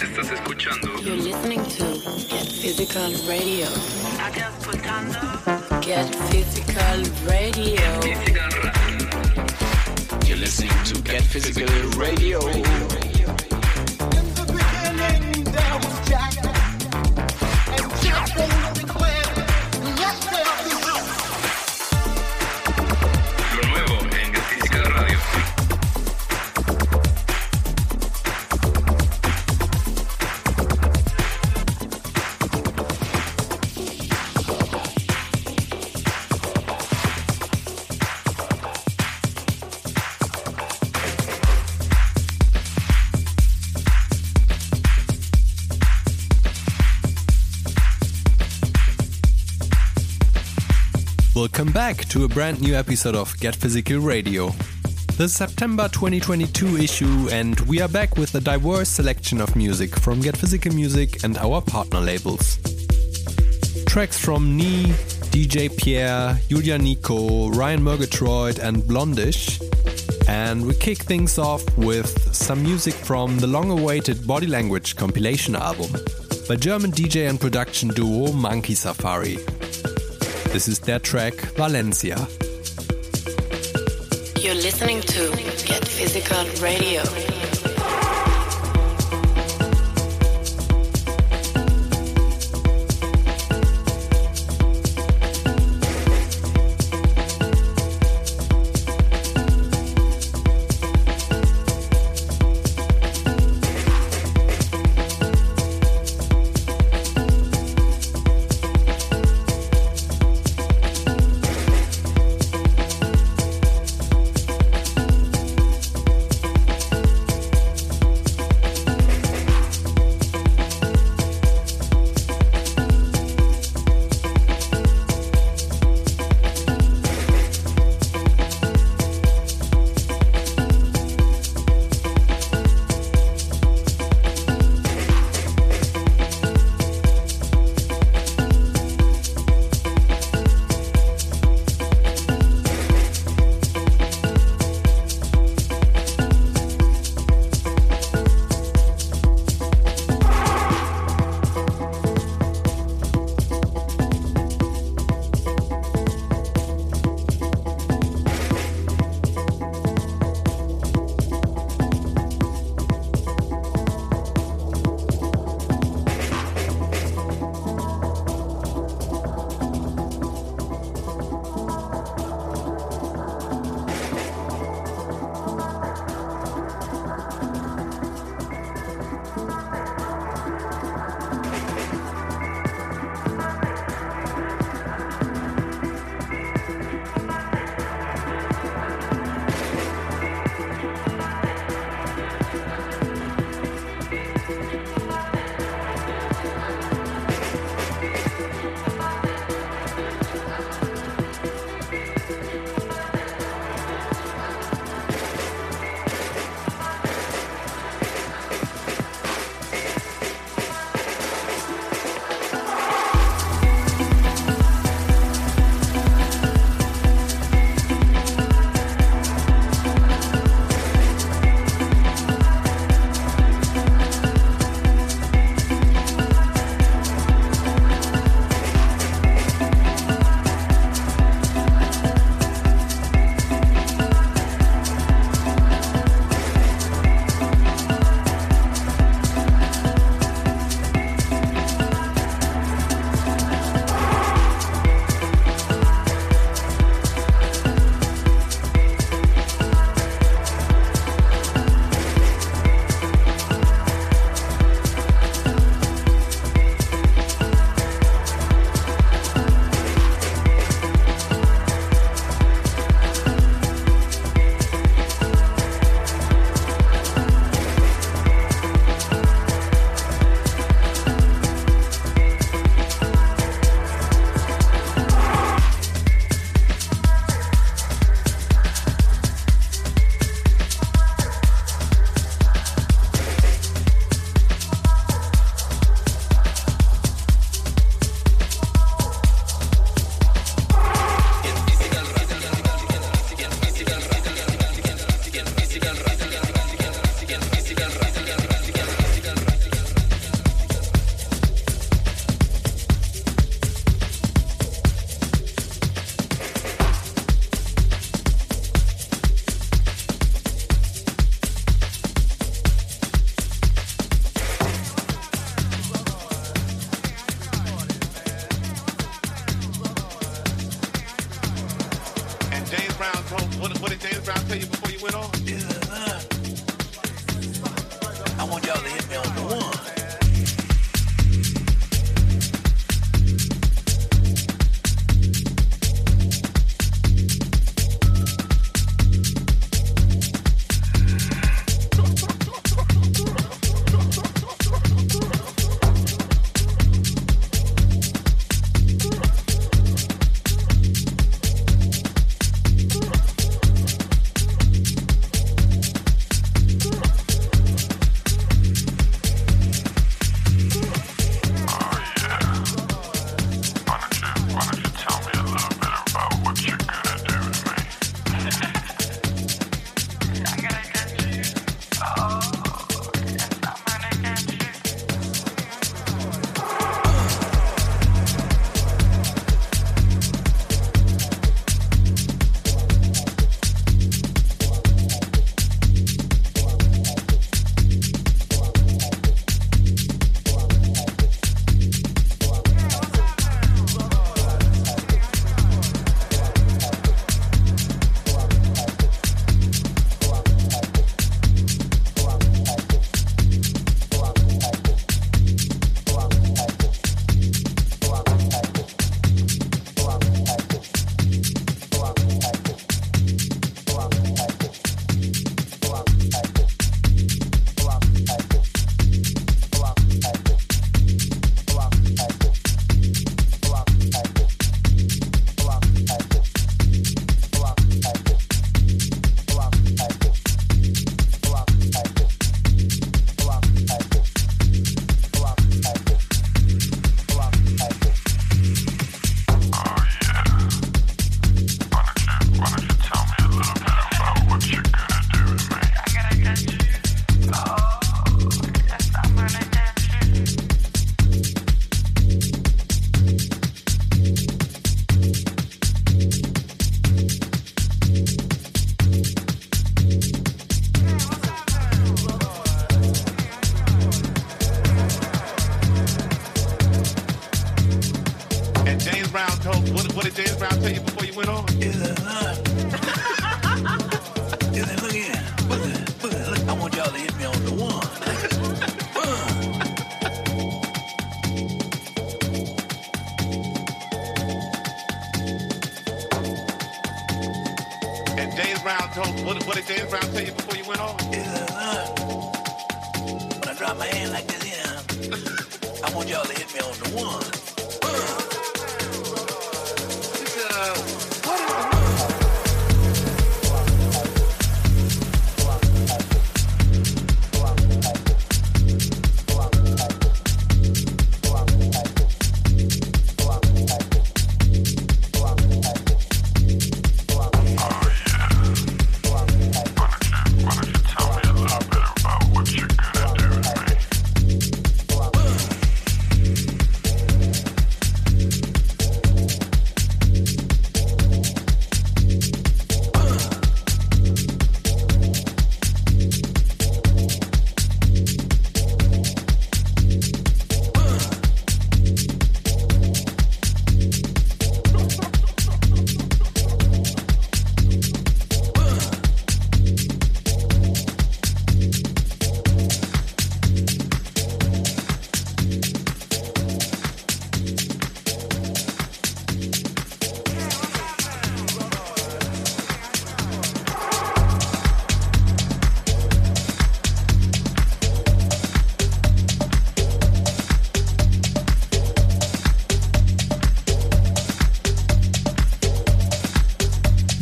Estás escuchando You're listening to Get Physical Radio. Estás escuchando Get Physical Radio. Physical Radio. You're listening to Get Physical Radio. In the beginning, there was Jack. Back to a brand new episode of Get Physical Radio. The September 2022 issue, and we are back with a diverse selection of music from Get Physical Music and our partner labels. Tracks from Nhii, DJ Pierre, Yulia Niko, Ryan Murgatroyd, and BLOND:ISH. And we kick things off with some music from the long awaited Body Language compilation album by German DJ and production duo Monkey Safari. This is their track Valencia. You're listening to Get Physical Radio.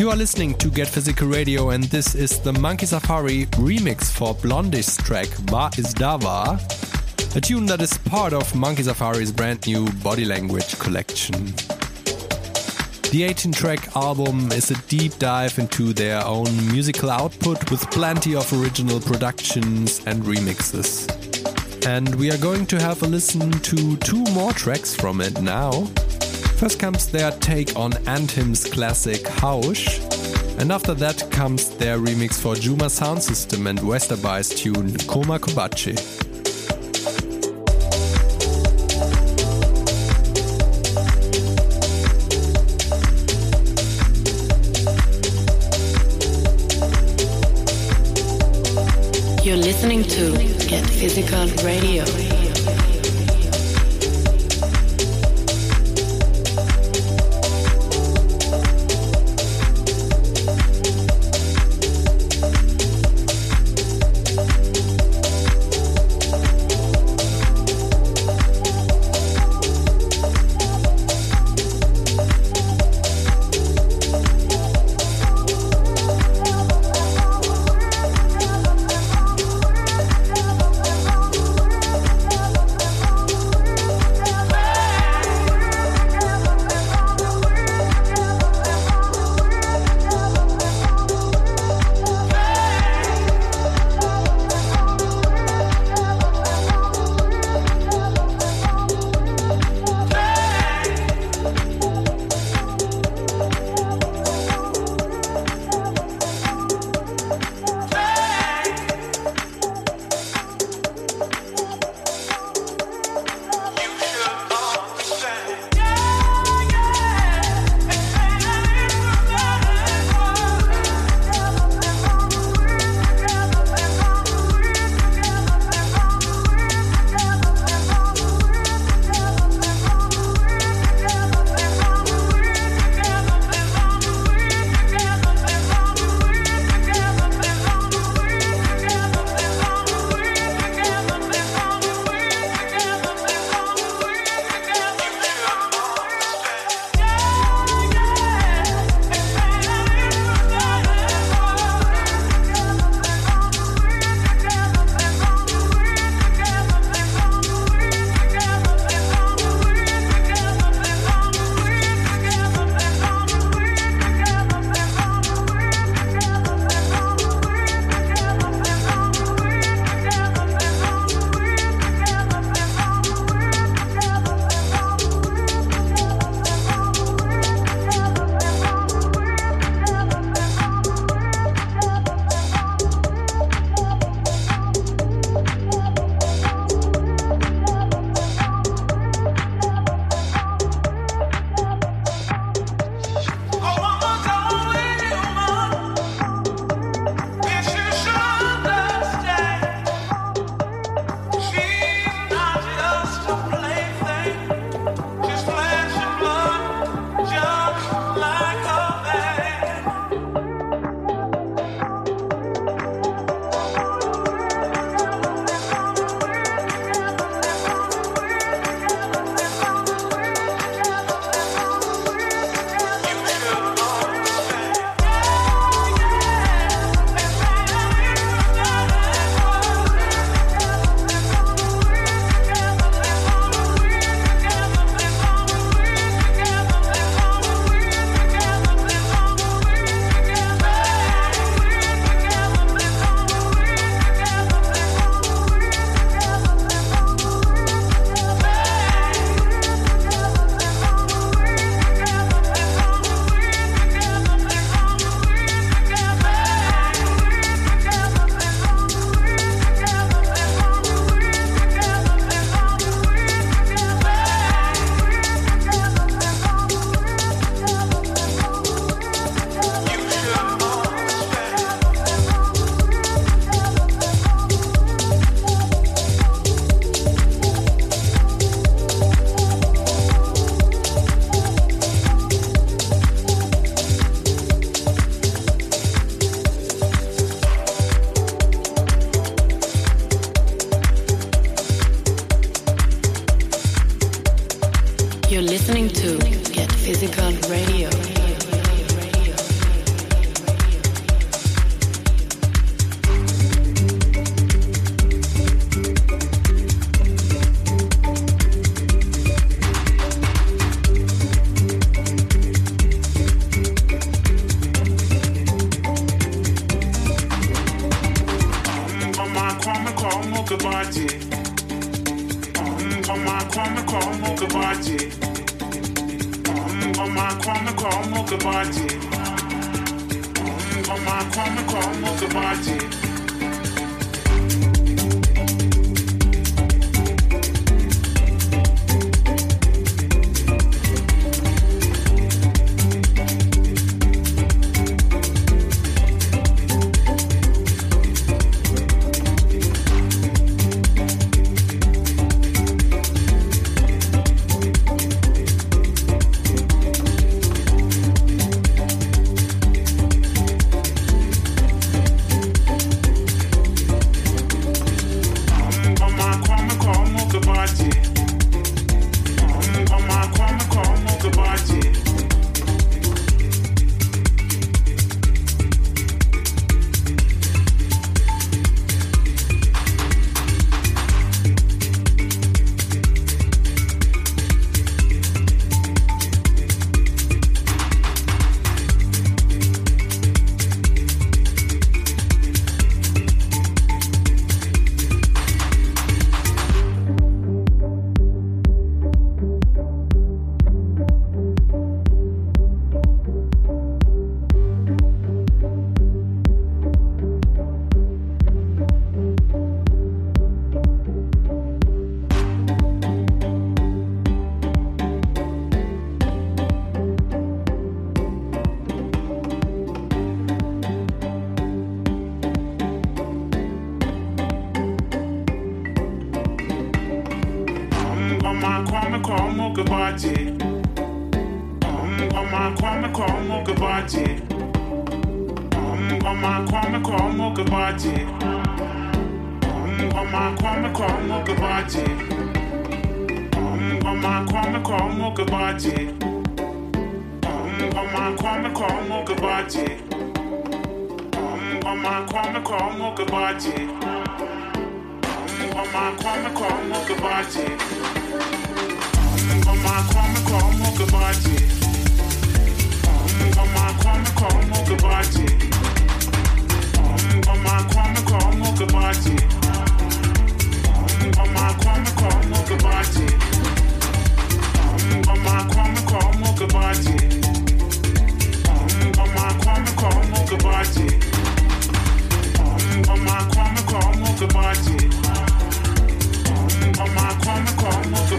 You are listening to Get Physical Radio, and this is the Monkey Safari remix for BLOND:ISH track Wa Is Da Wa, a tune that is part of Monkey Safari's brand new body language collection. The 18 track album is a deep dive into their own musical output with plenty of original productions and remixes. And we are going to have a listen to two more tracks from it now. First comes their take on Andhim's classic Hausch, and after that comes their remix for Djuma Soundsystem and Westerby's tune Koma Kobache. You're listening to Get Physical Radio. Come kwami come ukubati ngoma kwami kwami ukubati ngoma kwami kwami ukubati kwa mukabaji Ngoma kwame kwa mukabaji. Ngoma kwame kwa mukabaji. Ngoma kwame kwa mukabaji. Ngoma kwame kwa mukabaji. Ngoma kwame kwa mukabaji. Ngoma kwame kwa mukabaji. Ngoma kwame kwa mukabaji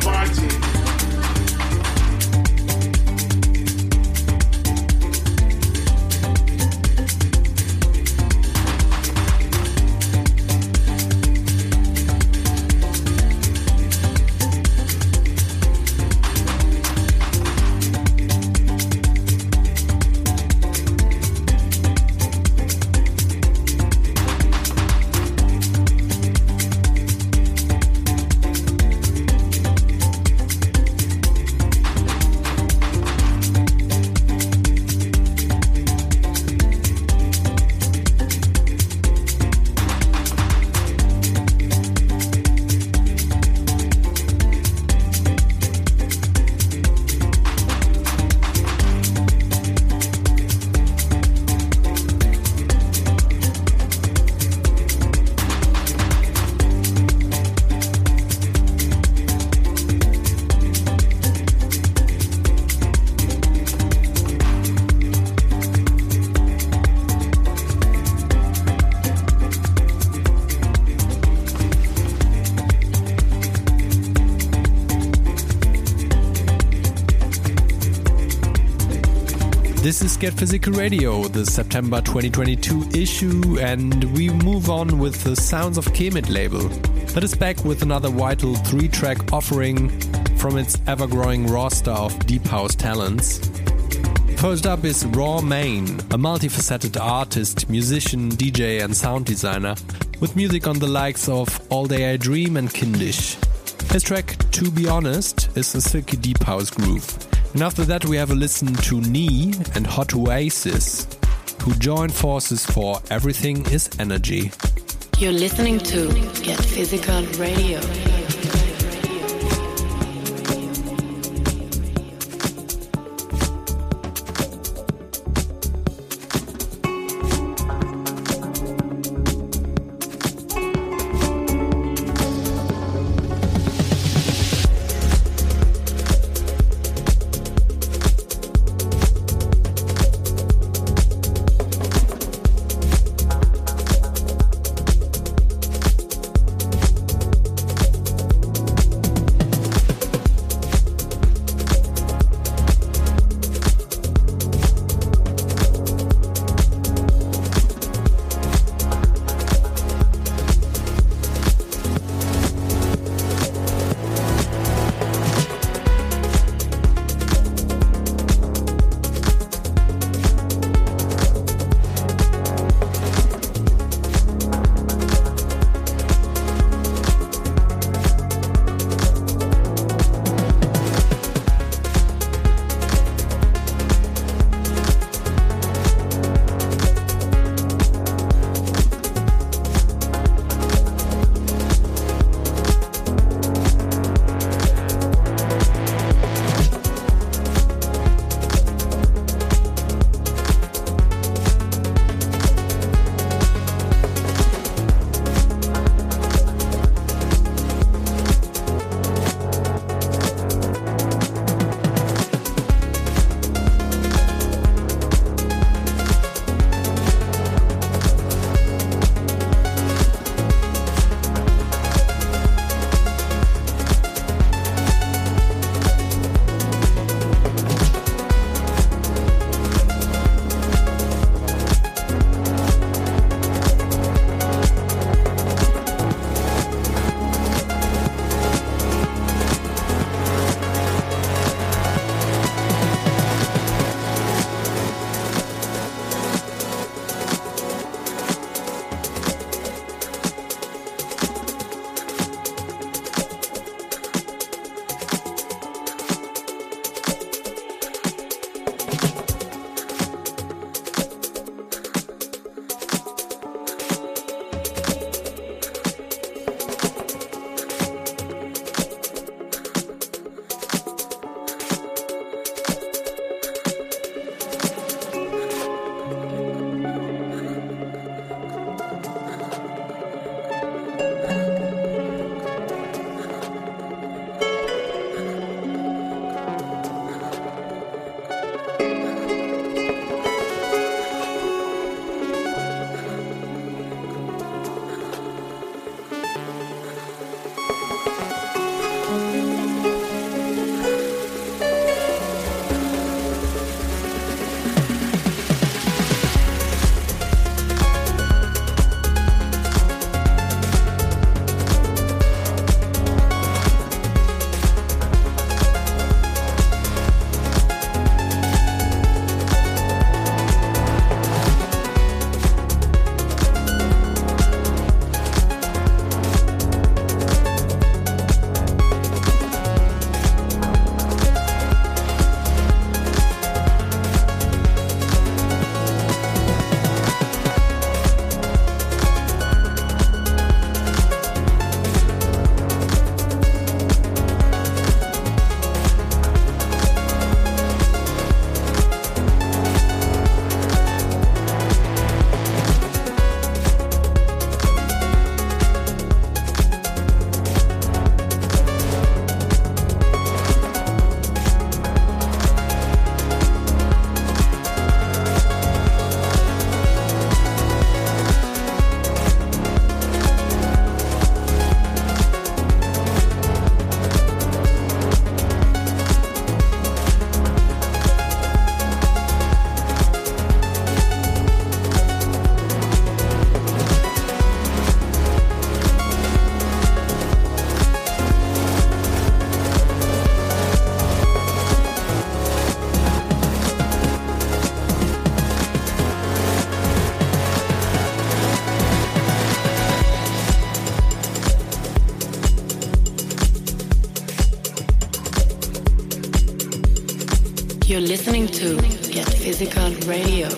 party. Is Get Physical Radio, the September 2022 issue, and we move on with the Sounds of Kemet label that is back with another vital three track offering from its ever growing roster of deep house talents. First up is Raw Main, a multifaceted artist, musician, DJ, and sound designer with music on the likes of All Day I Dream and Kindisch. His track To Be Honest is a silky deep house groove. And after that, we have a listen to Nhii and Hot Oasis, who join forces for Everything is Energy. You're listening to Get Physical Radio. Listening to Get Physical Radio.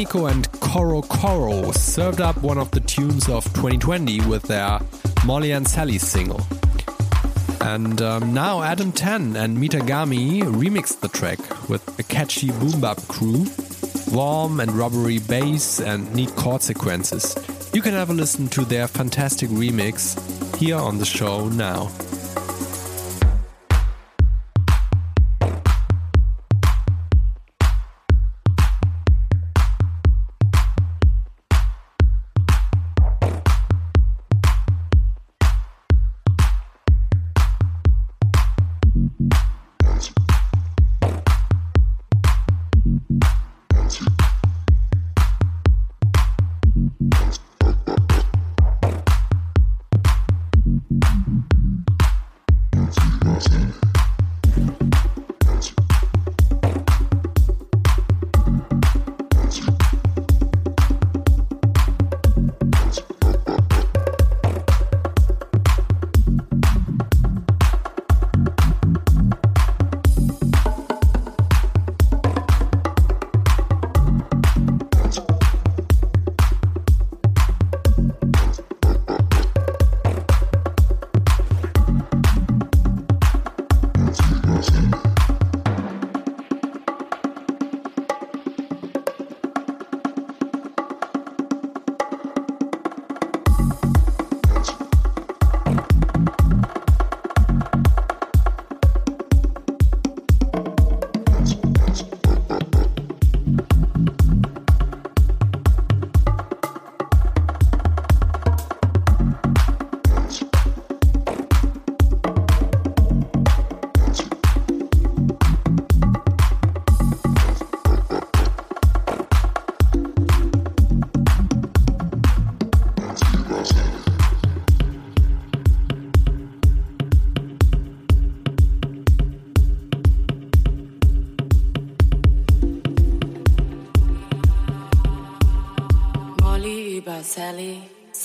Niko and Coro Coro served up one of the tunes of 2020 with their Molly and Sally single. And um, now Adam Ten and Mita Gami remixed the track with a catchy boom bap crew, warm and rubbery bass, and neat chord sequences. You can have a listen to their fantastic remix here on the show now.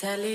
Sally, Sally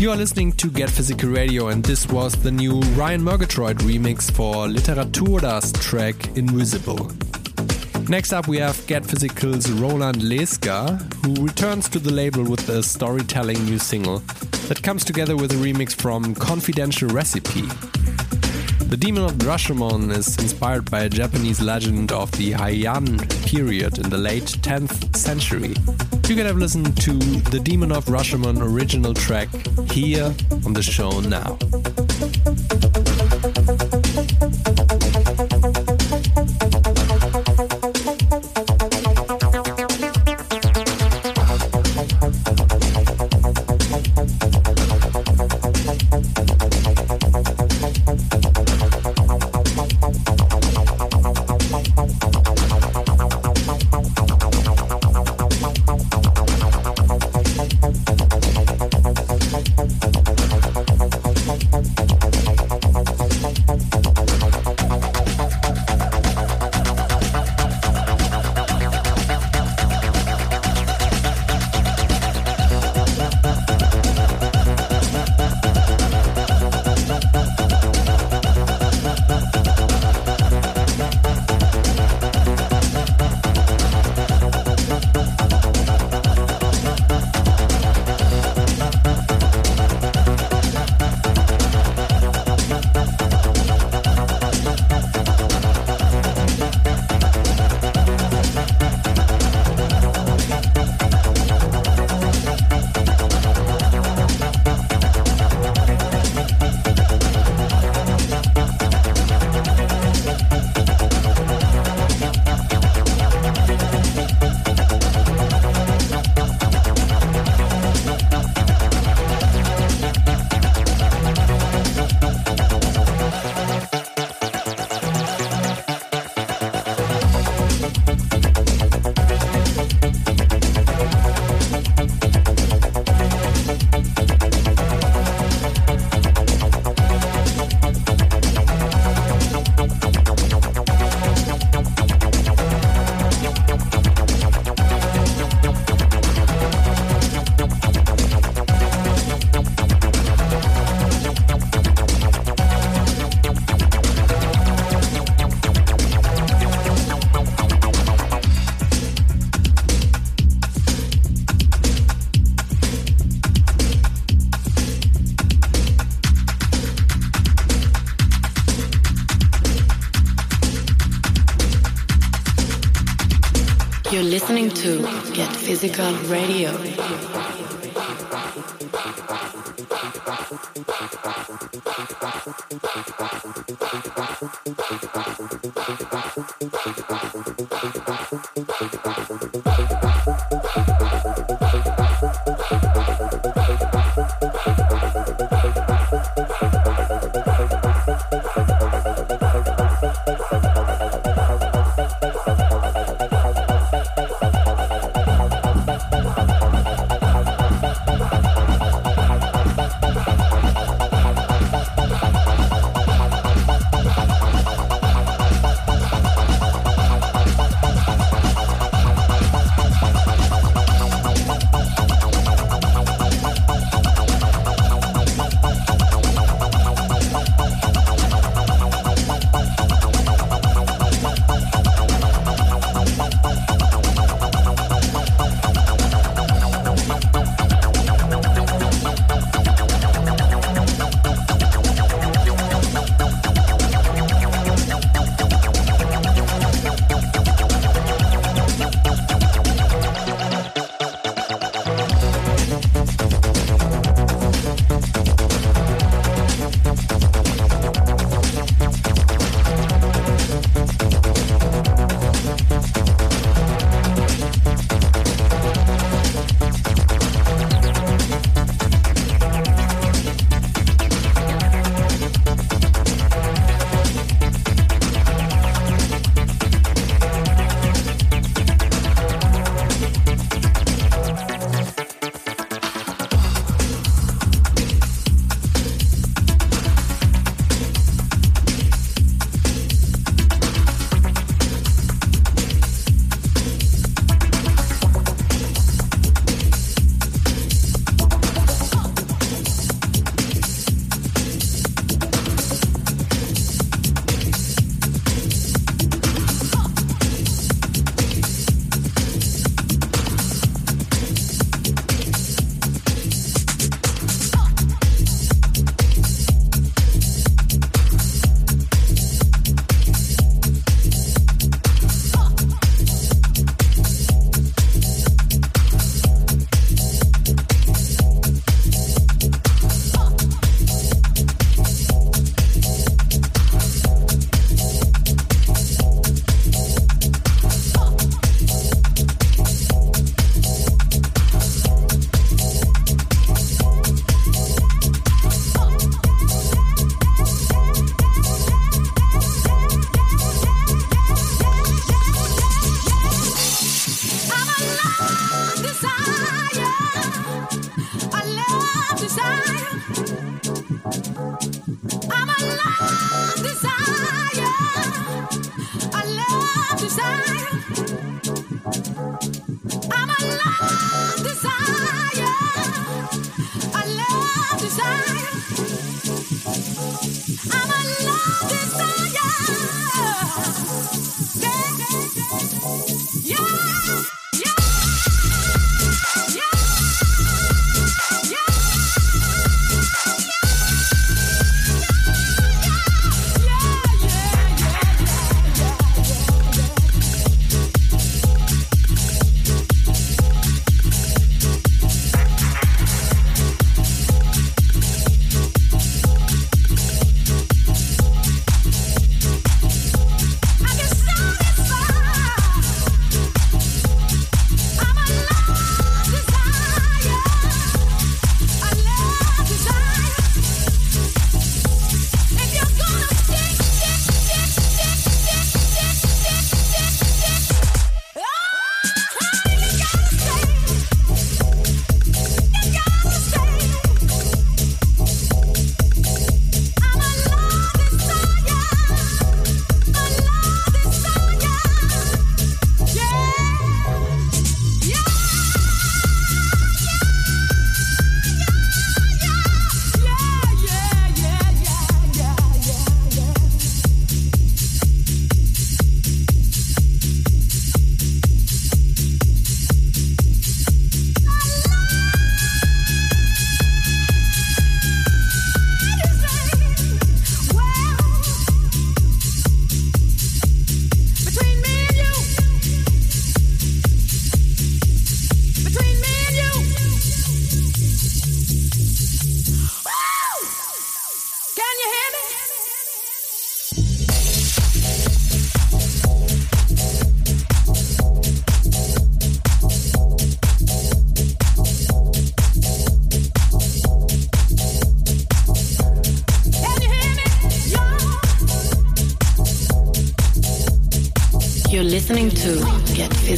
You are listening to Get Physical Radio, and this was the new Ryan Murgatroyd remix for Literatura's track Invisible. Next up, we have Get Physical's Roland Leesker, who returns to the label with a storytelling new single that comes together with a remix from Confidential Recipe. The Demon of Rashomon is inspired by a Japanese legend of the Heian period in the late 10th century. You can have listened to the Demon of Rashomon original track here on the show now. Physical Radio.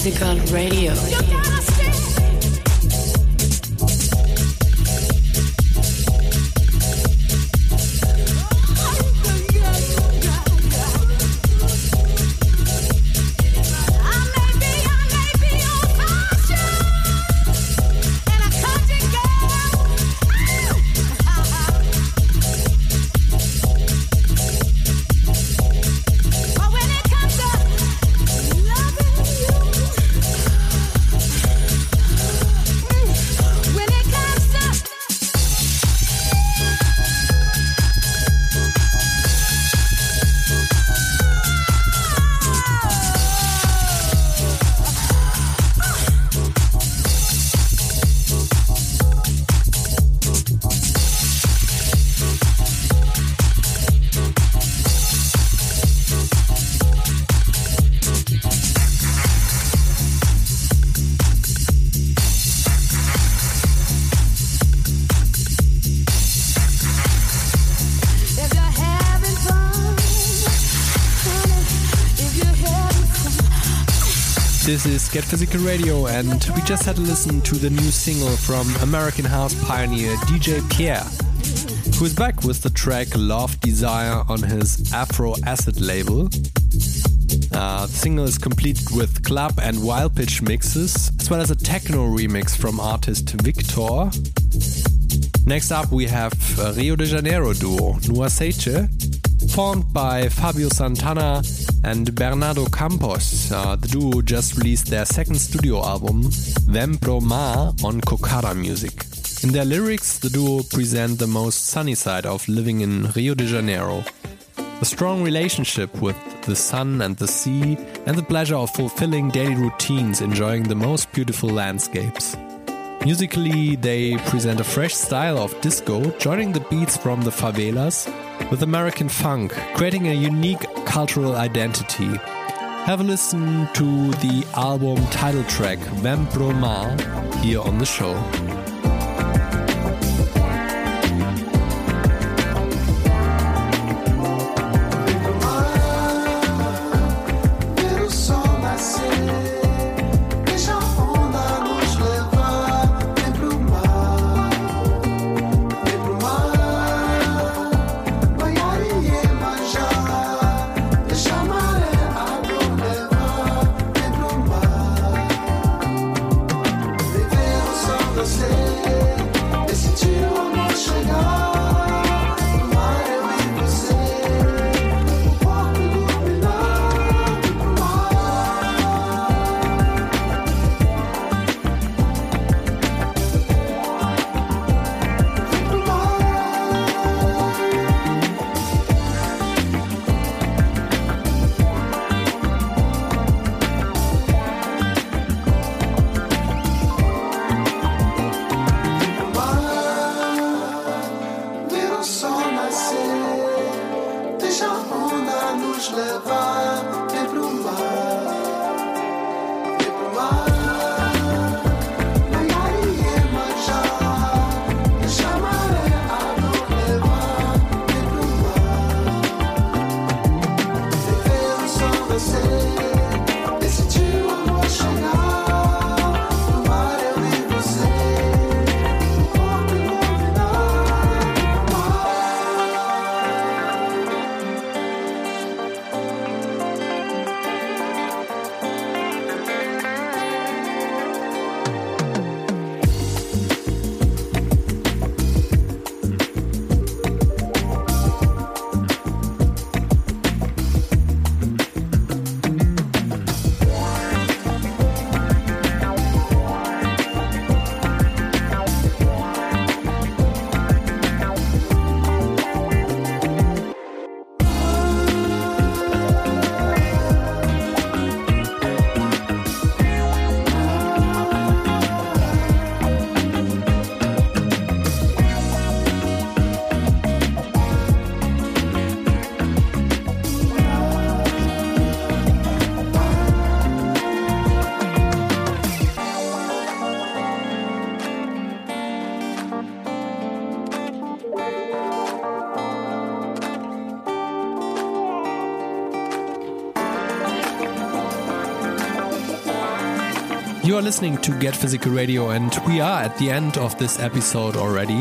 Physical Radio. This is Get Physical Radio, and we just had to listen to the new single from American house pioneer DJ Pierre, who is back with the track Love Desire on his Afro Acid label. Uh, the single is complete with club and wild pitch mixes, as well as a techno remix from artist Victor. Next up, we have a Rio de Janeiro duo Nu Azeite, formed by Fabio Santana and Bernardo Campos. Uh, the duo just released their second studio album, Vem Pro Mar, on Kokara Music. In their lyrics, the duo present the most sunny side of living in Rio de Janeiro. A strong relationship with the sun and the sea, and the pleasure of fulfilling daily routines, enjoying the most beautiful landscapes. Musically, they present a fresh style of disco, joining the beats from the favelas with American funk, creating a unique cultural identity. Have a listen to the album title track Vem Pro Mar here on the show. You are listening to Get Physical Radio, and we are at the end of this episode already.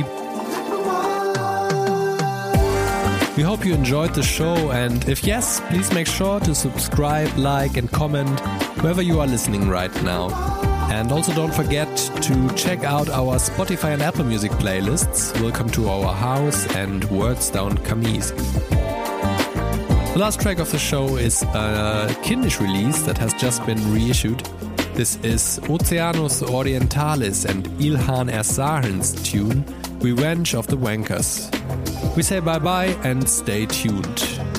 We hope you enjoyed the show, and if yes, please make sure to subscribe, like, and comment wherever you are listening right now. And also don't forget to check out our Spotify and Apple Music playlists. Welcome to our house and Words Down Kamis. The last track of the show is a Kindisch release that has just been reissued. This is Oceanvs Orientalis and Ilhan Ersahin's tune, Revenge of the Wankers. We say bye bye and stay tuned.